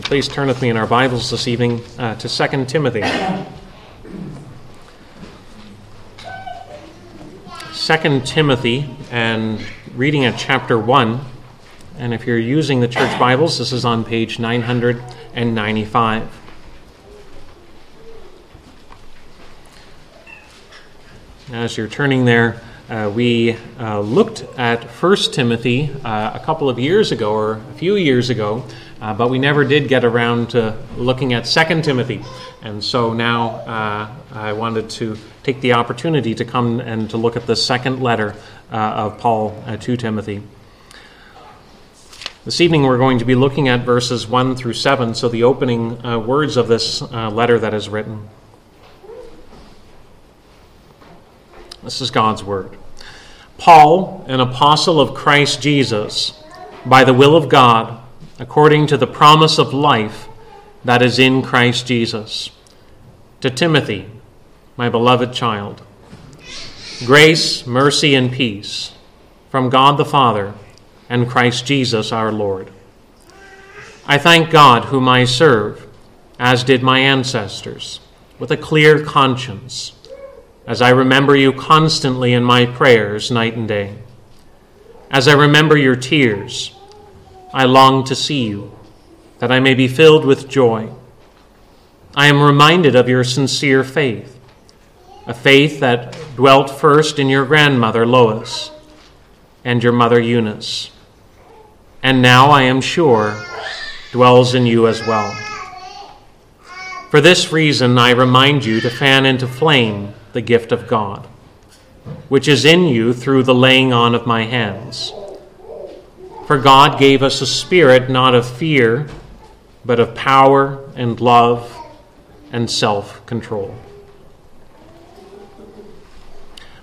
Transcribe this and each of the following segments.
Well, please turn with me in our Bibles this evening uh, to 2 Timothy. 2 Timothy, and reading at chapter 1. And if you're using the church Bibles, this is on page 995. As you're turning there, uh, we uh, looked at 1 Timothy uh, a couple of years ago, or a few years ago, uh, but we never did get around to looking at 2 Timothy. And so now uh, I wanted to take the opportunity to come and to look at the second letter uh, of Paul uh, to Timothy. This evening we're going to be looking at verses 1 through 7, so the opening uh, words of this uh, letter that is written. This is God's word. Paul, an apostle of Christ Jesus, by the will of God, according to the promise of life that is in Christ Jesus. To Timothy, my beloved child, grace, mercy, and peace from God the Father and Christ Jesus our Lord. I thank God, whom I serve, as did my ancestors, with a clear conscience, as I remember you constantly in my prayers night and day. As I remember your tears, I long to see you, that I may be filled with joy. I am reminded of your sincere faith, a faith that dwelt first in your grandmother Lois and your mother Eunice, and now I am sure dwells in you as well. For this reason, I remind you to fan into flame the gift of God, which is in you through the laying on of my hands. For God gave us a spirit not of fear, but of power and love and self control.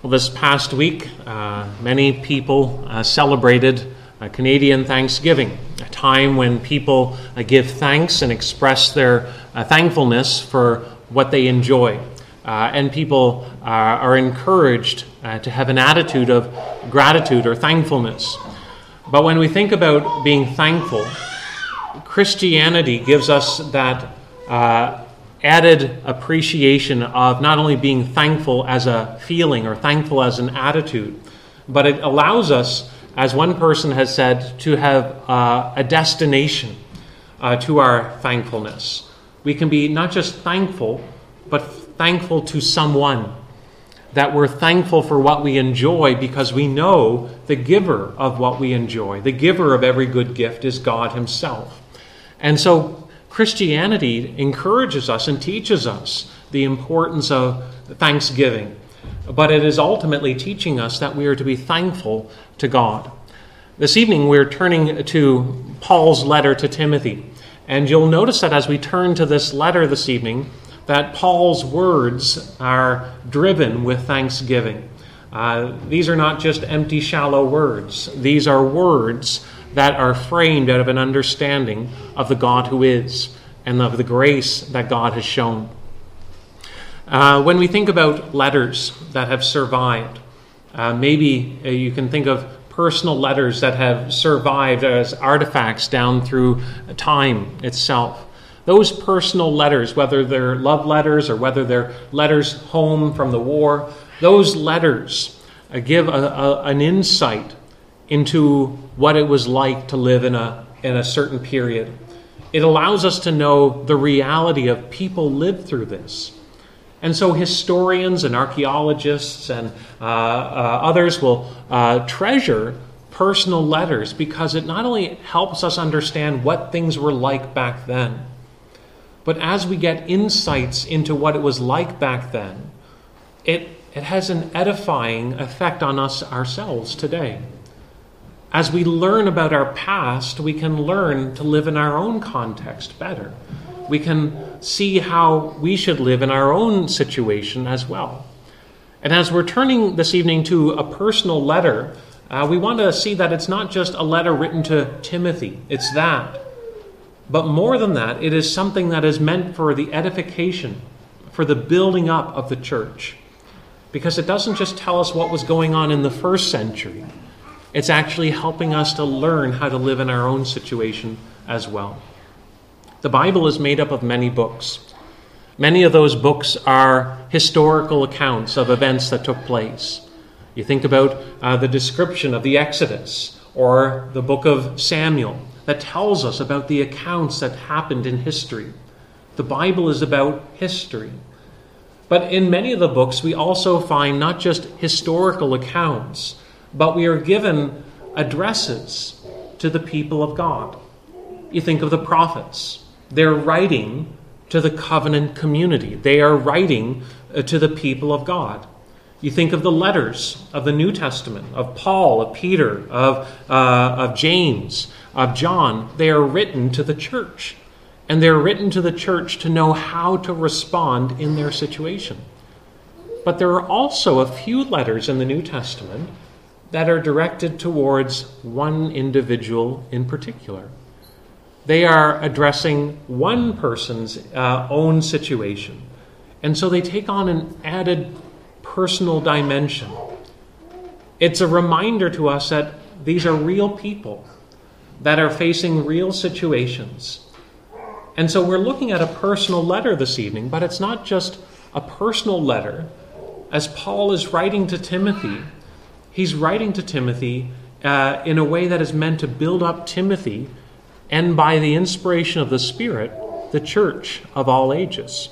Well, this past week, uh, many people uh, celebrated Canadian Thanksgiving, a time when people uh, give thanks and express their uh, thankfulness for what they enjoy. Uh, and people are encouraged to have an attitude of gratitude or thankfulness. But when we think about being thankful, Christianity gives us that uh, added appreciation of not only being thankful as a feeling or thankful as an attitude, but it allows us, as one person has said, to have uh, a destination uh, to our thankfulness. We can be not just thankful, but thankful to someone that we're thankful for what we enjoy because we know the giver of what we enjoy, the giver of every good gift is God Himself. And so Christianity encourages us and teaches us the importance of thanksgiving, but it is ultimately teaching us that we are to be thankful to God. This evening, we're turning to Paul's letter to Timothy. And you'll notice that as we turn to this letter this evening, that Paul's words are driven with thanksgiving. Uh, these are not just empty, shallow words. These are words that are framed out of an understanding of the God who is and of the grace that God has shown. Uh, when we think about letters that have survived, uh, maybe uh, you can think of personal letters that have survived as artifacts down through time itself those personal letters, whether they're love letters or whether they're letters home from the war, those letters uh, give a, a, an insight into what it was like to live in a, in a certain period. It allows us to know the reality of people lived through this. And so, historians and archaeologists and uh, uh, others will uh, treasure personal letters because it not only helps us understand what things were like back then, but as we get insights into what it was like back then, it, it has an edifying effect on us ourselves today. As we learn about our past, we can learn to live in our own context better. We can see how we should live in our own situation as well. And as we're turning this evening to a personal letter, uh, we want to see that it's not just a letter written to Timothy, it's that. But more than that, it is something that is meant for the edification, for the building up of the church. Because it doesn't just tell us what was going on in the first century, it's actually helping us to learn how to live in our own situation as well. The Bible is made up of many books. Many of those books are historical accounts of events that took place. You think about uh, the description of the Exodus or the book of Samuel that tells us about the accounts that happened in history. The Bible is about history. But in many of the books, we also find not just historical accounts, but we are given addresses to the people of God. You think of the prophets, they're writing to the covenant community, they are writing uh, to the people of God. You think of the letters of the New Testament, of Paul, of Peter, of, uh, of James, of John. They are written to the church. And they're written to the church to know how to respond in their situation. But there are also a few letters in the New Testament that are directed towards one individual in particular. They are addressing one person's uh, own situation. And so they take on an added personal dimension. It's a reminder to us that these are real people that are facing real situations. And so we're looking at a personal letter this evening, but it's not just a personal letter. As Paul is writing to Timothy, he's writing to Timothy uh, in a way that is meant to build up Timothy and by the inspiration of the Spirit, the church of all ages.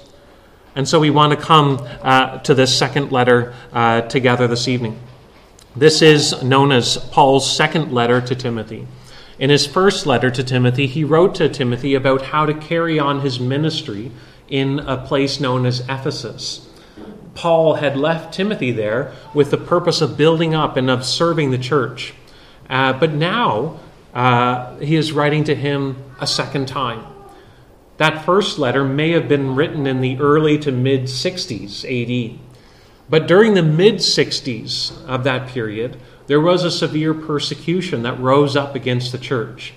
And so we want to come uh, to this second letter uh, together this evening. This is known as Paul's second letter to Timothy. In his first letter to Timothy, he wrote to Timothy about how to carry on his ministry in a place known as Ephesus. Paul had left Timothy there with the purpose of building up and of serving the church. Uh, but now uh, he is writing to him a second time. That first letter may have been written in the early to mid 60s AD. But during the mid 60s of that period, there was a severe persecution that rose up against the church.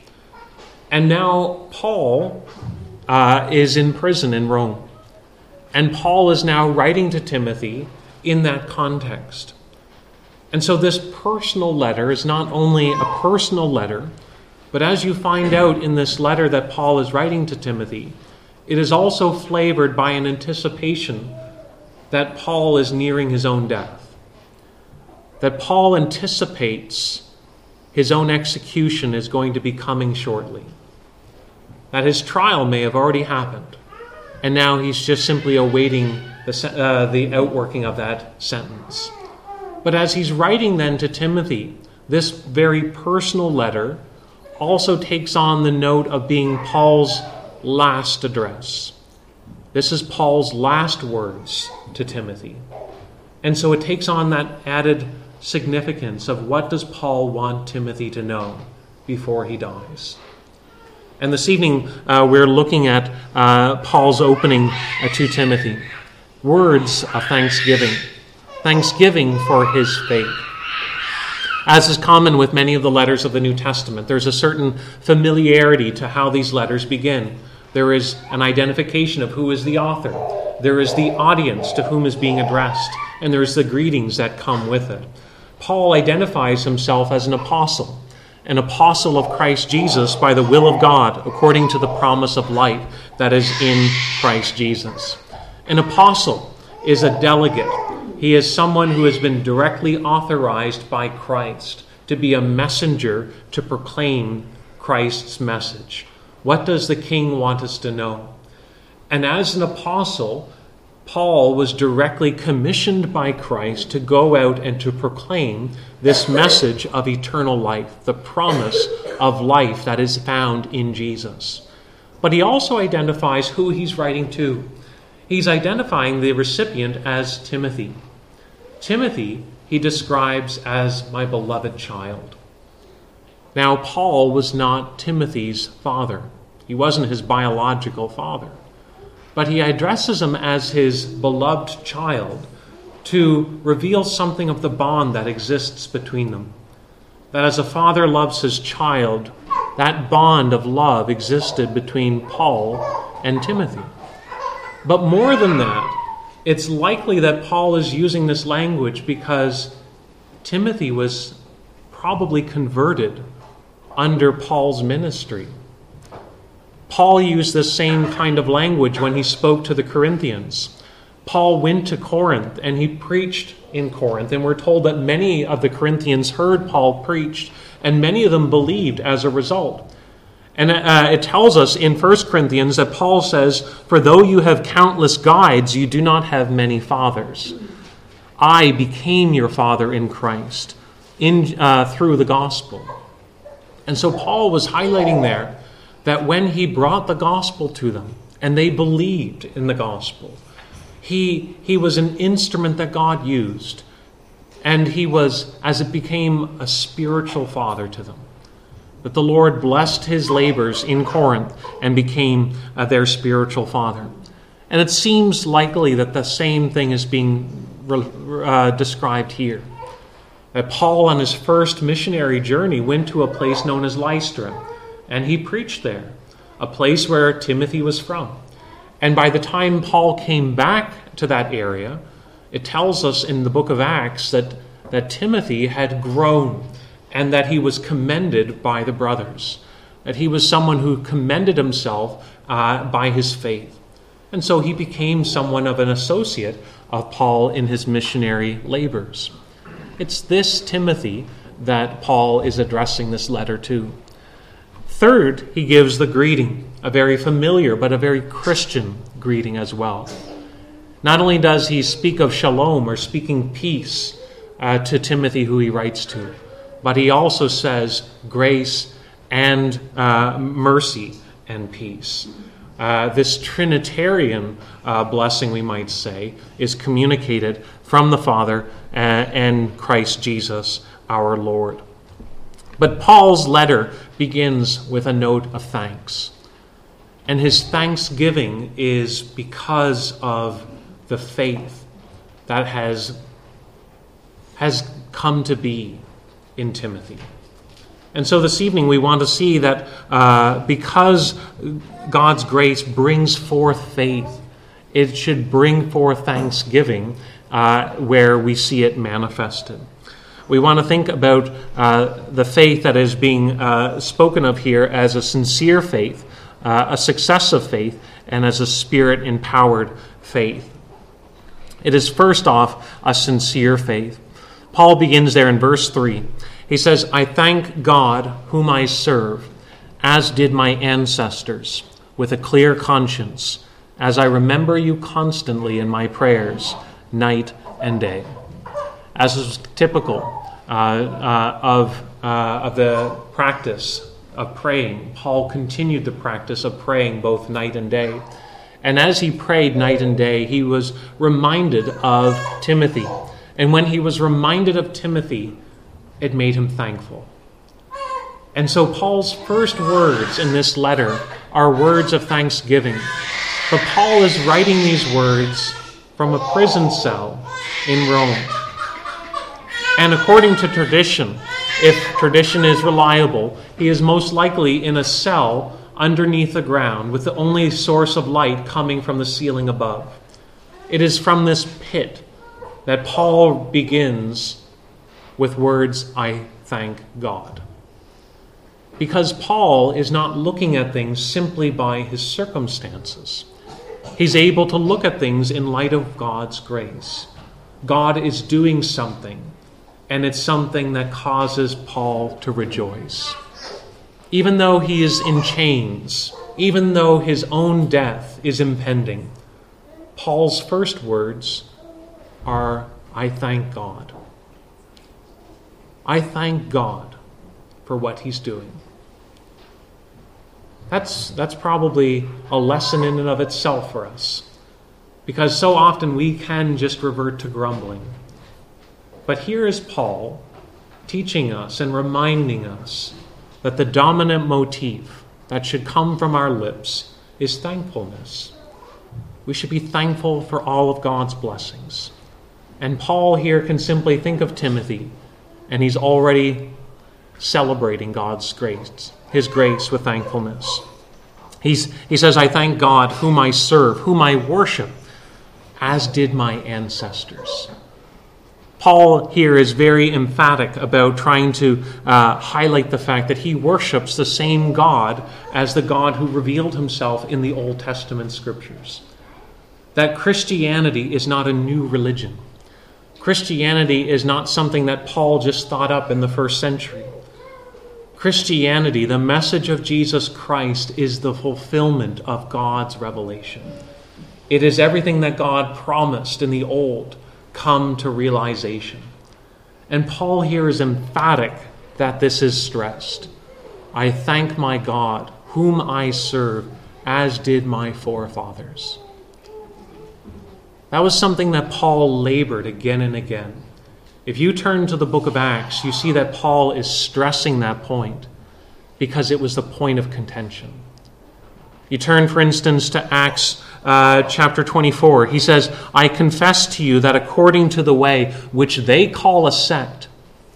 And now Paul uh, is in prison in Rome. And Paul is now writing to Timothy in that context. And so this personal letter is not only a personal letter, but as you find out in this letter that Paul is writing to Timothy, it is also flavored by an anticipation that Paul is nearing his own death. That Paul anticipates his own execution is going to be coming shortly. That his trial may have already happened, and now he's just simply awaiting the, uh, the outworking of that sentence. But as he's writing then to Timothy, this very personal letter also takes on the note of being Paul's last address. This is Paul's last words to Timothy. And so it takes on that added significance of what does Paul want Timothy to know before he dies. And this evening, uh, we're looking at uh, Paul's opening uh, to Timothy words of thanksgiving, thanksgiving for his faith. As is common with many of the letters of the New Testament, there's a certain familiarity to how these letters begin. There is an identification of who is the author, there is the audience to whom is being addressed, and there is the greetings that come with it. Paul identifies himself as an apostle, an apostle of Christ Jesus by the will of God, according to the promise of life that is in Christ Jesus. An apostle is a delegate he is someone who has been directly authorized by Christ to be a messenger to proclaim Christ's message. What does the king want us to know? And as an apostle, Paul was directly commissioned by Christ to go out and to proclaim this message of eternal life, the promise of life that is found in Jesus. But he also identifies who he's writing to. He's identifying the recipient as Timothy. Timothy he describes as my beloved child. Now, Paul was not Timothy's father, he wasn't his biological father, but he addresses him as his beloved child to reveal something of the bond that exists between them. That as a father loves his child, that bond of love existed between Paul and Timothy. But more than that, it's likely that Paul is using this language because Timothy was probably converted under Paul's ministry. Paul used the same kind of language when he spoke to the Corinthians. Paul went to Corinth and he preached in Corinth, and we're told that many of the Corinthians heard Paul preach, and many of them believed as a result. And uh, it tells us in 1 Corinthians that Paul says, For though you have countless guides, you do not have many fathers. I became your father in Christ in, uh, through the gospel. And so Paul was highlighting there that when he brought the gospel to them and they believed in the gospel, he, he was an instrument that God used. And he was, as it became, a spiritual father to them that the Lord blessed his labors in Corinth and became uh, their spiritual father. And it seems likely that the same thing is being uh, described here. That Paul, on his first missionary journey, went to a place known as Lystra, and he preached there, a place where Timothy was from. And by the time Paul came back to that area, it tells us in the book of Acts that, that Timothy had grown and that he was commended by the brothers, that he was someone who commended himself uh, by his faith. And so he became someone of an associate of Paul in his missionary labors. It's this Timothy that Paul is addressing this letter to. Third, he gives the greeting, a very familiar but a very Christian greeting as well. Not only does he speak of shalom or speaking peace uh, to Timothy, who he writes to, but he also says grace and uh, mercy and peace. Uh, this Trinitarian uh, blessing, we might say, is communicated from the Father uh, and Christ Jesus our Lord. But Paul's letter begins with a note of thanks. And his thanksgiving is because of the faith that has, has come to be in Timothy. And so this evening we want to see that uh, because God's grace brings forth faith, it should bring forth thanksgiving uh, where we see it manifested. We want to think about uh, the faith that is being uh, spoken of here as a sincere faith, uh, a successive faith, and as a spirit empowered faith. It is first off a sincere faith. Paul begins there in verse 3. He says, I thank God whom I serve, as did my ancestors, with a clear conscience, as I remember you constantly in my prayers, night and day. As is typical of, uh, of the practice of praying, Paul continued the practice of praying both night and day. And as he prayed night and day, he was reminded of Timothy. And when he was reminded of Timothy, it made him thankful. And so Paul's first words in this letter are words of thanksgiving. But Paul is writing these words from a prison cell in Rome. And according to tradition, if tradition is reliable, he is most likely in a cell underneath the ground with the only source of light coming from the ceiling above. It is from this pit that Paul begins with words, I thank God. Because Paul is not looking at things simply by his circumstances. He's able to look at things in light of God's grace. God is doing something, and it's something that causes Paul to rejoice. Even though he is in chains, even though his own death is impending, Paul's first words are, I thank God. I thank God for what He's doing. That's, that's probably a lesson in and of itself for us. Because so often we can just revert to grumbling. But here is Paul teaching us and reminding us that the dominant motif that should come from our lips is thankfulness. We should be thankful for all of God's blessings. And Paul here can simply think of Timothy and he's already celebrating God's grace, his grace with thankfulness. He's, he says, I thank God whom I serve, whom I worship, as did my ancestors. Paul here is very emphatic about trying to uh, highlight the fact that he worships the same God as the God who revealed himself in the Old Testament scriptures. That Christianity is not a new religion. Christianity is not something that Paul just thought up in the first century. Christianity, the message of Jesus Christ, is the fulfillment of God's revelation. It is everything that God promised in the Old come to realization. And Paul here is emphatic that this is stressed. I thank my God, whom I serve, as did my forefathers. That was something that Paul labored again and again. If you turn to the book of Acts, you see that Paul is stressing that point because it was the point of contention. You turn, for instance, to Acts uh, chapter 24. He says, I confess to you that according to the way which they call a sect,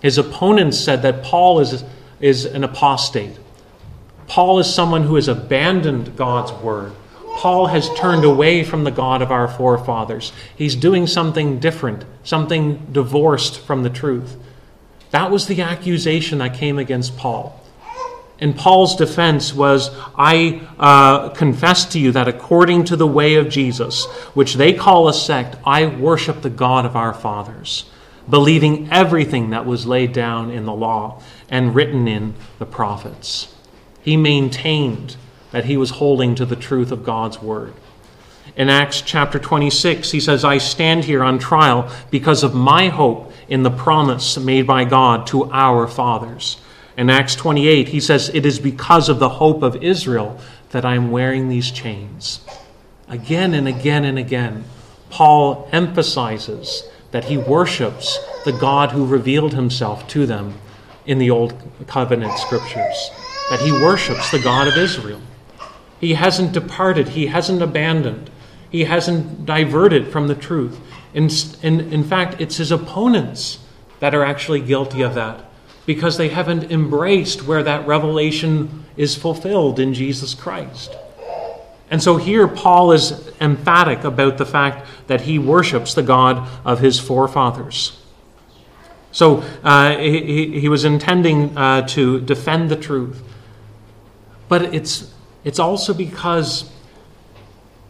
his opponents said that Paul is, is an apostate. Paul is someone who has abandoned God's word. Paul has turned away from the God of our forefathers. He's doing something different, something divorced from the truth. That was the accusation that came against Paul. And Paul's defense was I uh, confess to you that according to the way of Jesus, which they call a sect, I worship the God of our fathers, believing everything that was laid down in the law and written in the prophets. He maintained that he was holding to the truth of God's word. In Acts chapter 26, he says, I stand here on trial because of my hope in the promise made by God to our fathers in Acts 28, he says, It is because of the hope of Israel that I am wearing these chains. Again and again and again, Paul emphasizes that he worships the God who revealed himself to them in the Old Covenant scriptures, that he worships the God of Israel. He hasn't departed, he hasn't abandoned, he hasn't diverted from the truth. In, in, in fact, it's his opponents that are actually guilty of that because they haven't embraced where that revelation is fulfilled in Jesus Christ. And so here Paul is emphatic about the fact that he worships the God of his forefathers. So uh, he, he, was intending uh, to defend the truth. But it's, it's also because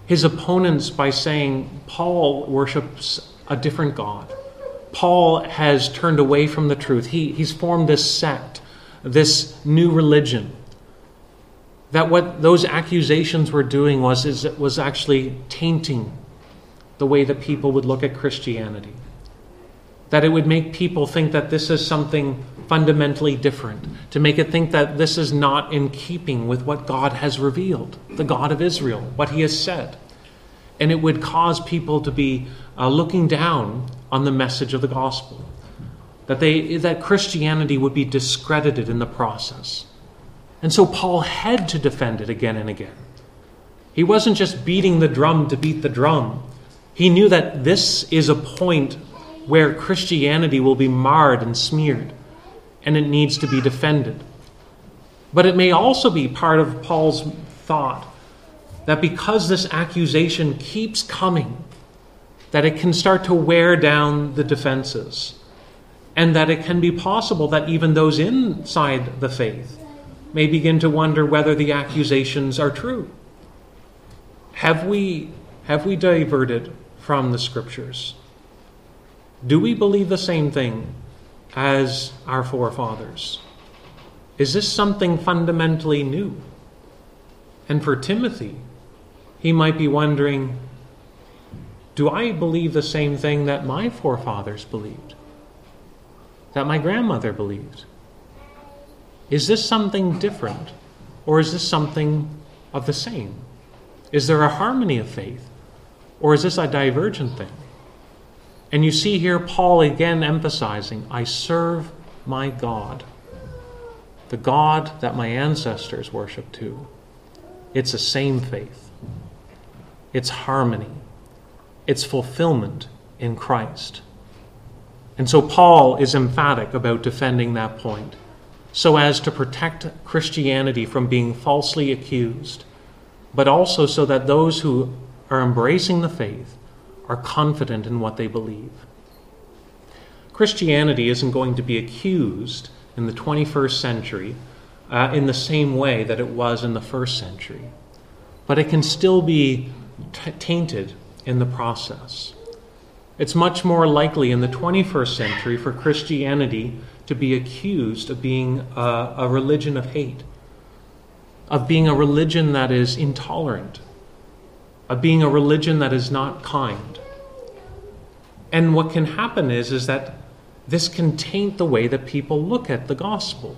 his opponents, by saying Paul worships a different God, Paul has turned away from the truth. He, he's formed this sect, this new religion. That what those accusations were doing was, is it was actually tainting the way that people would look at Christianity. That it would make people think that this is something fundamentally different, to make it think that this is not in keeping with what God has revealed, the God of Israel, what he has said. And it would cause people to be uh, looking down on the message of the gospel. That, they, that Christianity would be discredited in the process. And so Paul had to defend it again and again. He wasn't just beating the drum to beat the drum. He knew that this is a point where Christianity will be marred and smeared, and it needs to be defended. But it may also be part of Paul's thought that because this accusation keeps coming, that it can start to wear down the defenses, and that it can be possible that even those inside the faith may begin to wonder whether the accusations are true. Have we, have we diverted from the scriptures? Do we believe the same thing as our forefathers? Is this something fundamentally new? And for Timothy, he might be wondering do I believe the same thing that my forefathers believed? That my grandmother believed? Is this something different? Or is this something of the same? Is there a harmony of faith? Or is this a divergent thing? And you see here Paul again emphasizing I serve my God, the God that my ancestors worshiped too. It's the same faith, it's harmony its fulfillment in Christ. And so Paul is emphatic about defending that point so as to protect Christianity from being falsely accused, but also so that those who are embracing the faith are confident in what they believe. Christianity isn't going to be accused in the 21st century uh, in the same way that it was in the first century, but it can still be t- tainted in the process. It's much more likely in the 21st century for Christianity to be accused of being a, a religion of hate, of being a religion that is intolerant, of being a religion that is not kind. And what can happen is, is that this can taint the way that people look at the gospel.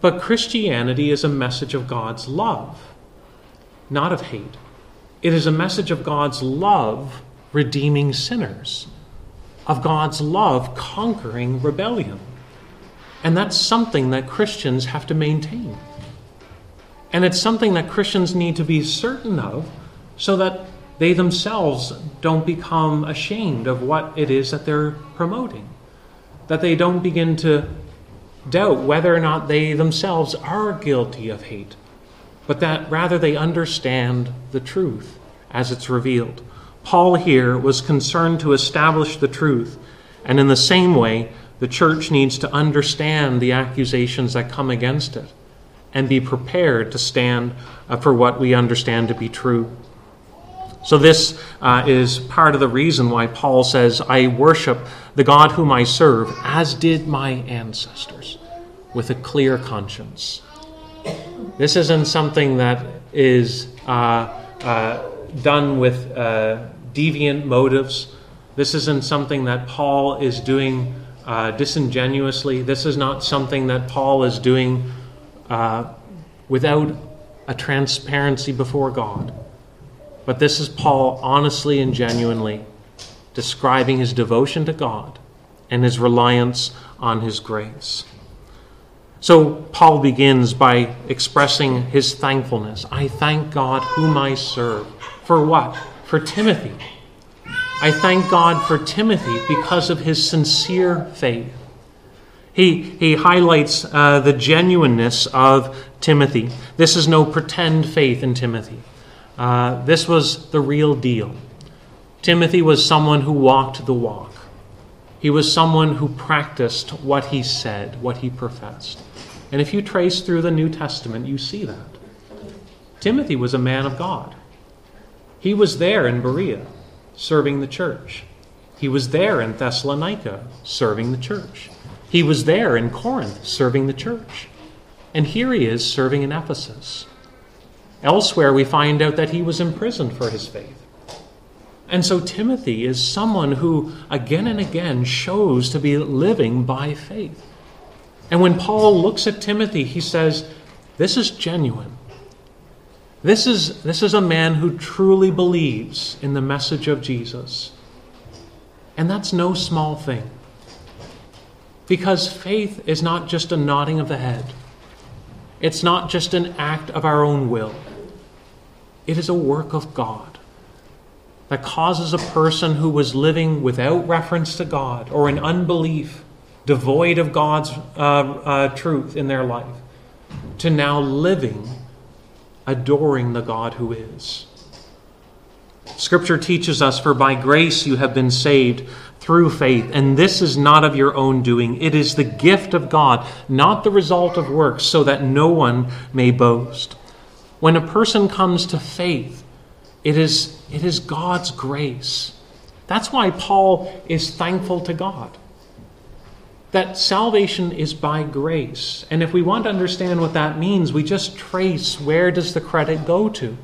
But Christianity is a message of God's love, not of hate. It is a message of God's love redeeming sinners, of God's love conquering rebellion. And that's something that Christians have to maintain. And it's something that Christians need to be certain of so that they themselves don't become ashamed of what it is that they're promoting. That they don't begin to doubt whether or not they themselves are guilty of hate, but that rather they understand the truth as it's revealed. Paul here was concerned to establish the truth, and in the same way, the church needs to understand the accusations that come against it and be prepared to stand uh, for what we understand to be true. So, this uh, is part of the reason why Paul says, I worship the God whom I serve, as did my ancestors, with a clear conscience. This isn't something that is uh, uh, done with uh, deviant motives. This isn't something that Paul is doing uh, disingenuously. This is not something that Paul is doing uh, without a transparency before God. But this is Paul honestly and genuinely describing his devotion to God and his reliance on his grace. So Paul begins by expressing his thankfulness. I thank God whom I serve. For what? For Timothy. I thank God for Timothy because of his sincere faith. He, he highlights uh, the genuineness of Timothy. This is no pretend faith in Timothy. Uh, this was the real deal. Timothy was someone who walked the walk. He was someone who practiced what he said, what he professed. And if you trace through the New Testament, you see that. Timothy was a man of God. He was there in Berea, serving the church. He was there in Thessalonica, serving the church. He was there in Corinth, serving the church. And here he is serving in Ephesus. Elsewhere, we find out that he was imprisoned for his faith. And so Timothy is someone who again and again shows to be living by faith. And when Paul looks at Timothy, he says, This is genuine. This is, this is a man who truly believes in the message of Jesus. And that's no small thing. Because faith is not just a nodding of the head, it's not just an act of our own will. It is a work of God that causes a person who was living without reference to God or in unbelief, devoid of God's uh, uh, truth in their life, to now living, adoring the God who is. Scripture teaches us, For by grace you have been saved through faith, and this is not of your own doing. It is the gift of God, not the result of works, so that no one may boast. When a person comes to faith, it is, it is God's grace. That's why Paul is thankful to God. That salvation is by grace. And if we want to understand what that means, we just trace where does the credit go to?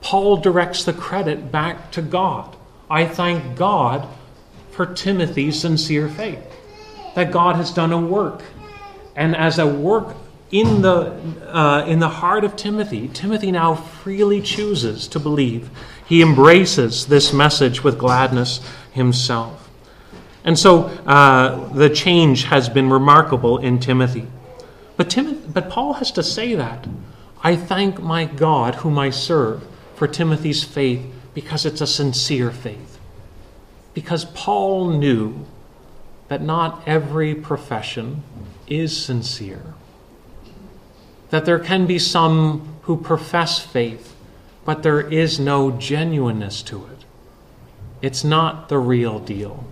Paul directs the credit back to God. I thank God for Timothy's sincere faith. That God has done a work. And as a work in the, uh, in the heart of Timothy, Timothy now freely chooses to believe. He embraces this message with gladness himself. And so uh, the change has been remarkable in Timothy. But, Tim- but Paul has to say that. I thank my God, whom I serve, for Timothy's faith because it's a sincere faith. Because Paul knew that not every profession is sincere that there can be some who profess faith, but there is no genuineness to it. It's not the real deal.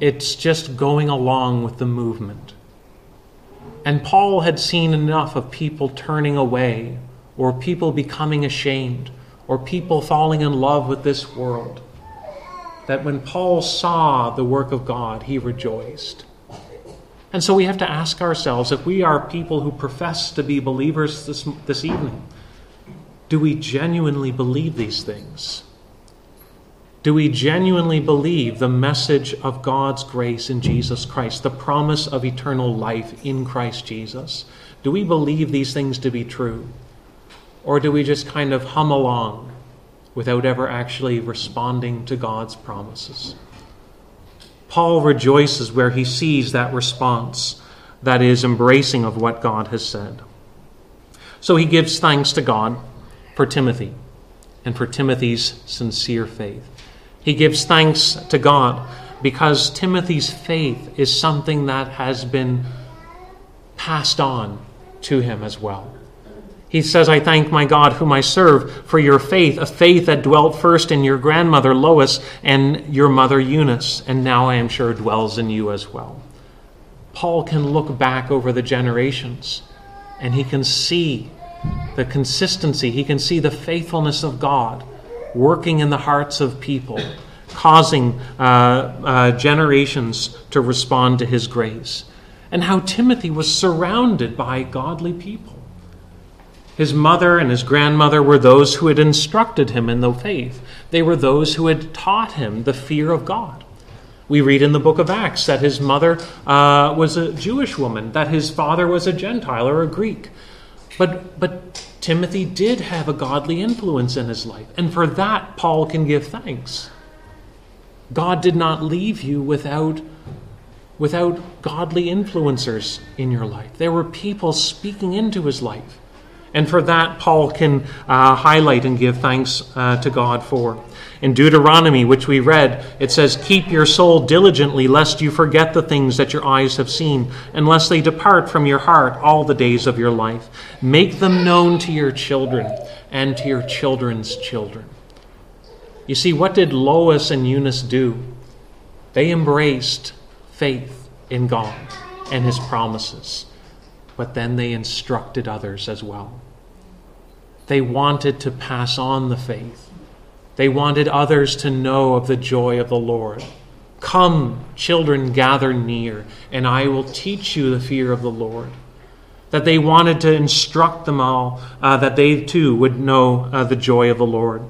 It's just going along with the movement. And Paul had seen enough of people turning away, or people becoming ashamed, or people falling in love with this world, that when Paul saw the work of God, he rejoiced. And so we have to ask ourselves if we are people who profess to be believers this, this evening, do we genuinely believe these things? Do we genuinely believe the message of God's grace in Jesus Christ, the promise of eternal life in Christ Jesus? Do we believe these things to be true? Or do we just kind of hum along without ever actually responding to God's promises? Paul rejoices where he sees that response that is embracing of what God has said. So he gives thanks to God for Timothy and for Timothy's sincere faith. He gives thanks to God because Timothy's faith is something that has been passed on to him as well. He says, I thank my God, whom I serve, for your faith, a faith that dwelt first in your grandmother Lois and your mother Eunice, and now I am sure dwells in you as well. Paul can look back over the generations and he can see the consistency, he can see the faithfulness of God working in the hearts of people, causing uh, uh, generations to respond to his grace, and how Timothy was surrounded by godly people. His mother and his grandmother were those who had instructed him in the faith. They were those who had taught him the fear of God. We read in the book of Acts that his mother uh, was a Jewish woman, that his father was a Gentile or a Greek. But, but Timothy did have a godly influence in his life, and for that, Paul can give thanks. God did not leave you without, without godly influencers in your life. There were people speaking into his life. And for that, Paul can uh, highlight and give thanks uh, to God for. In Deuteronomy, which we read, it says, Keep your soul diligently, lest you forget the things that your eyes have seen, unless they depart from your heart all the days of your life. Make them known to your children and to your children's children. You see, what did Lois and Eunice do? They embraced faith in God and his promises but then they instructed others as well. They wanted to pass on the faith. They wanted others to know of the joy of the Lord. Come, children, gather near, and I will teach you the fear of the Lord. That they wanted to instruct them all, uh, that they too would know uh, the joy of the Lord.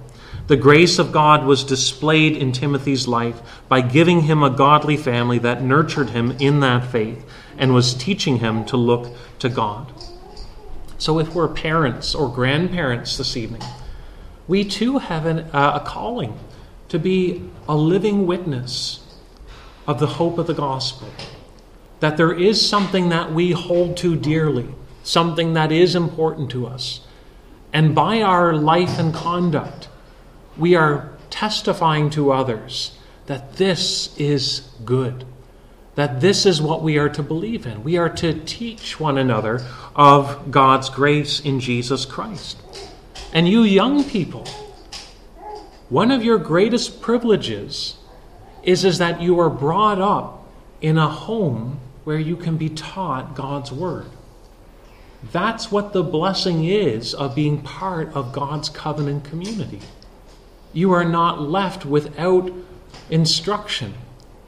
The grace of God was displayed in Timothy's life by giving him a godly family that nurtured him in that faith and was teaching him to look to God. So, if we're parents or grandparents this evening, we too have an, uh, a calling to be a living witness of the hope of the gospel. That there is something that we hold to dearly, something that is important to us. And by our life and conduct, we are testifying to others that this is good that this is what we are to believe in. We are to teach one another of God's grace in Jesus Christ. And you young people, one of your greatest privileges is, is that you are brought up in a home where you can be taught God's Word. That's what the blessing is of being part of God's covenant community. You are not left without instruction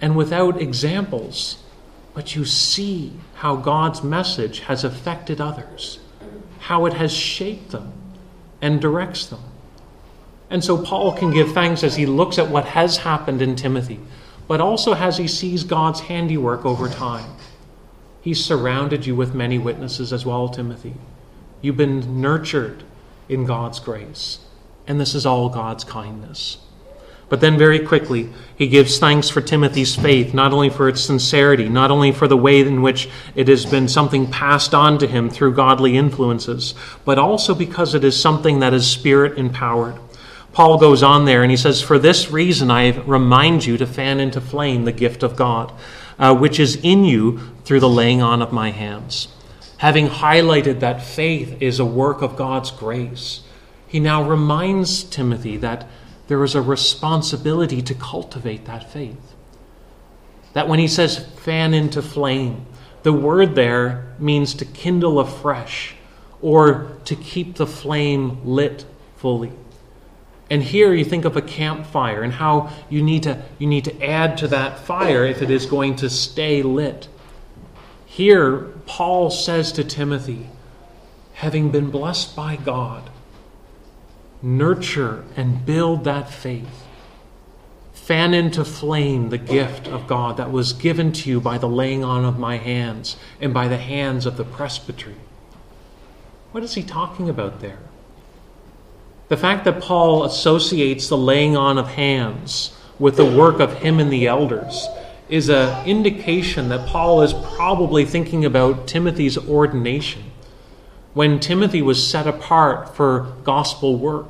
and without examples, but you see how God's message has affected others, how it has shaped them and directs them. And so Paul can give thanks as he looks at what has happened in Timothy, but also as he sees God's handiwork over time. He's surrounded you with many witnesses as well, Timothy. You've been nurtured in God's grace, and this is all God's kindness. But then, very quickly, he gives thanks for Timothy's faith, not only for its sincerity, not only for the way in which it has been something passed on to him through godly influences, but also because it is something that is spirit empowered. Paul goes on there and he says, For this reason I remind you to fan into flame the gift of God, uh, which is in you through the laying on of my hands. Having highlighted that faith is a work of God's grace, he now reminds Timothy that there is a responsibility to cultivate that faith. That when he says fan into flame, the word there means to kindle afresh or to keep the flame lit fully. And here you think of a campfire and how you need to you need to add to that fire if it is going to stay lit. Here Paul says to Timothy, having been blessed by God, nurture and build that faith. Fan into flame the gift of God that was given to you by the laying on of my hands and by the hands of the presbytery. What is he talking about there? The fact that Paul associates the laying on of hands with the work of him and the elders is an indication that Paul is probably thinking about Timothy's ordination when Timothy was set apart for gospel work,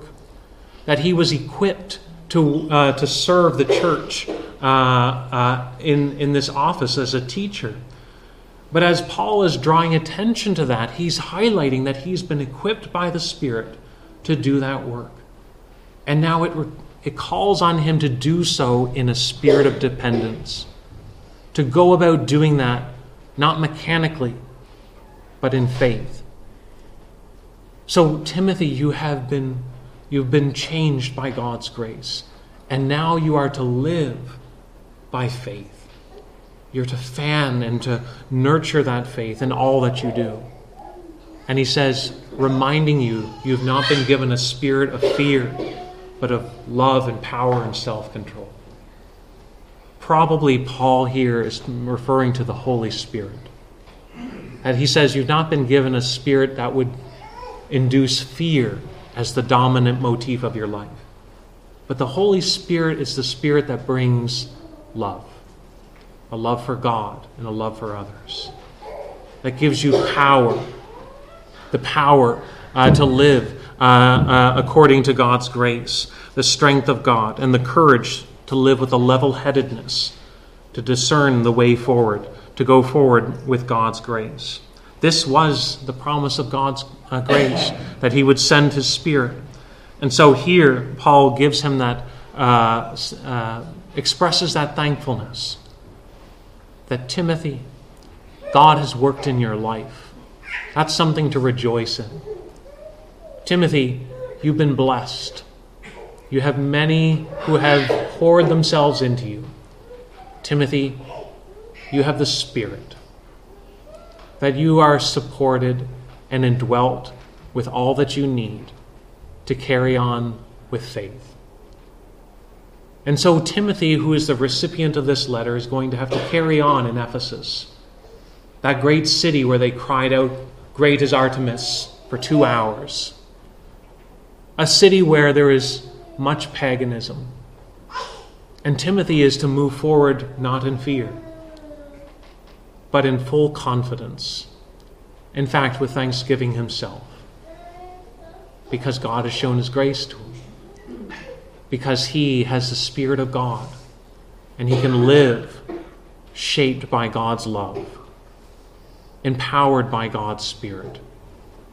that he was equipped to, uh, to serve the church uh, uh, in, in this office as a teacher. But as Paul is drawing attention to that, he's highlighting that he's been equipped by the Spirit to do that work. And now it, it calls on him to do so in a spirit of dependence, to go about doing that not mechanically, but in faith. So, Timothy, you have been, you've been changed by God's grace, and now you are to live by faith. You're to fan and to nurture that faith in all that you do. And he says, reminding you, you've not been given a spirit of fear, but of love and power and self control. Probably Paul here is referring to the Holy Spirit. And he says, You've not been given a spirit that would induce fear as the dominant motif of your life. But the Holy Spirit is the spirit that brings love a love for God and a love for others. That gives you power, the power uh, to live uh, uh, according to God's grace, the strength of God, and the courage to live with a level headedness, to discern the way forward, to go forward with God's grace. This was the promise of God's uh, grace, that He would send His Spirit. And so here, Paul gives him that, uh, uh, expresses that thankfulness that Timothy, God has worked in your life. That's something to rejoice in. Timothy, you've been blessed. You have many who have poured themselves into you. Timothy, you have the Spirit. That you are supported and indwelt with all that you need to carry on with faith. And so Timothy, who is the recipient of this letter, is going to have to carry on in Ephesus, that great city where they cried out, Great is Artemis, for two hours. A city where there is much paganism. And Timothy is to move forward not in fear, but in full confidence. In fact, with thanksgiving himself, because God has shown his grace to him because he has the Spirit of God and he can live shaped by God's love, empowered by God's Spirit,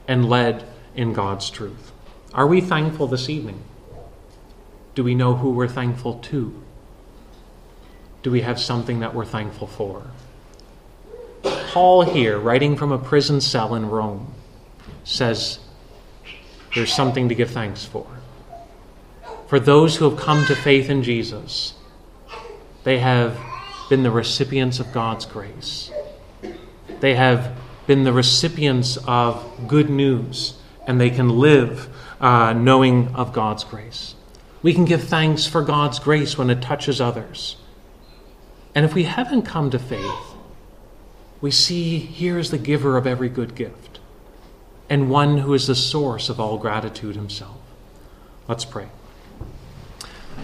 and led in God's truth. Are we thankful this evening? Do we know who we're thankful to? Do we have something that we're thankful for? Paul, here, writing from a prison cell in Rome, says there's something to give thanks for for those who have come to faith in Jesus, they have been the recipients of God's grace. They have been the recipients of good news, and they can live uh, knowing of God's grace. We can give thanks for God's grace when it touches others. And if we haven't come to faith, we see here is the giver of every good gift, and one who is the source of all gratitude himself. Let's pray.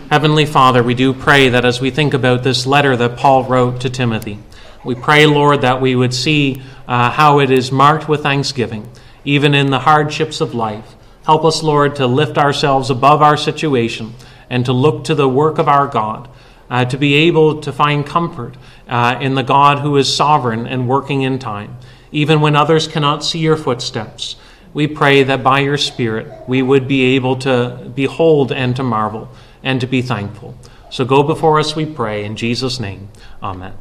Heavenly Father, we do pray that as we think about this letter that Paul wrote to Timothy, we pray, Lord, that we would see uh, how it is marked with thanksgiving, even in the hardships of life. Help us, Lord, to lift ourselves above our situation and to look to the work of our God, uh, to be able to find comfort uh, in the God who is sovereign and working in time, even when others cannot see your footsteps. We pray that by your Spirit we would be able to behold and to marvel and to be thankful. So go before us, we pray, in Jesus' name. Amen.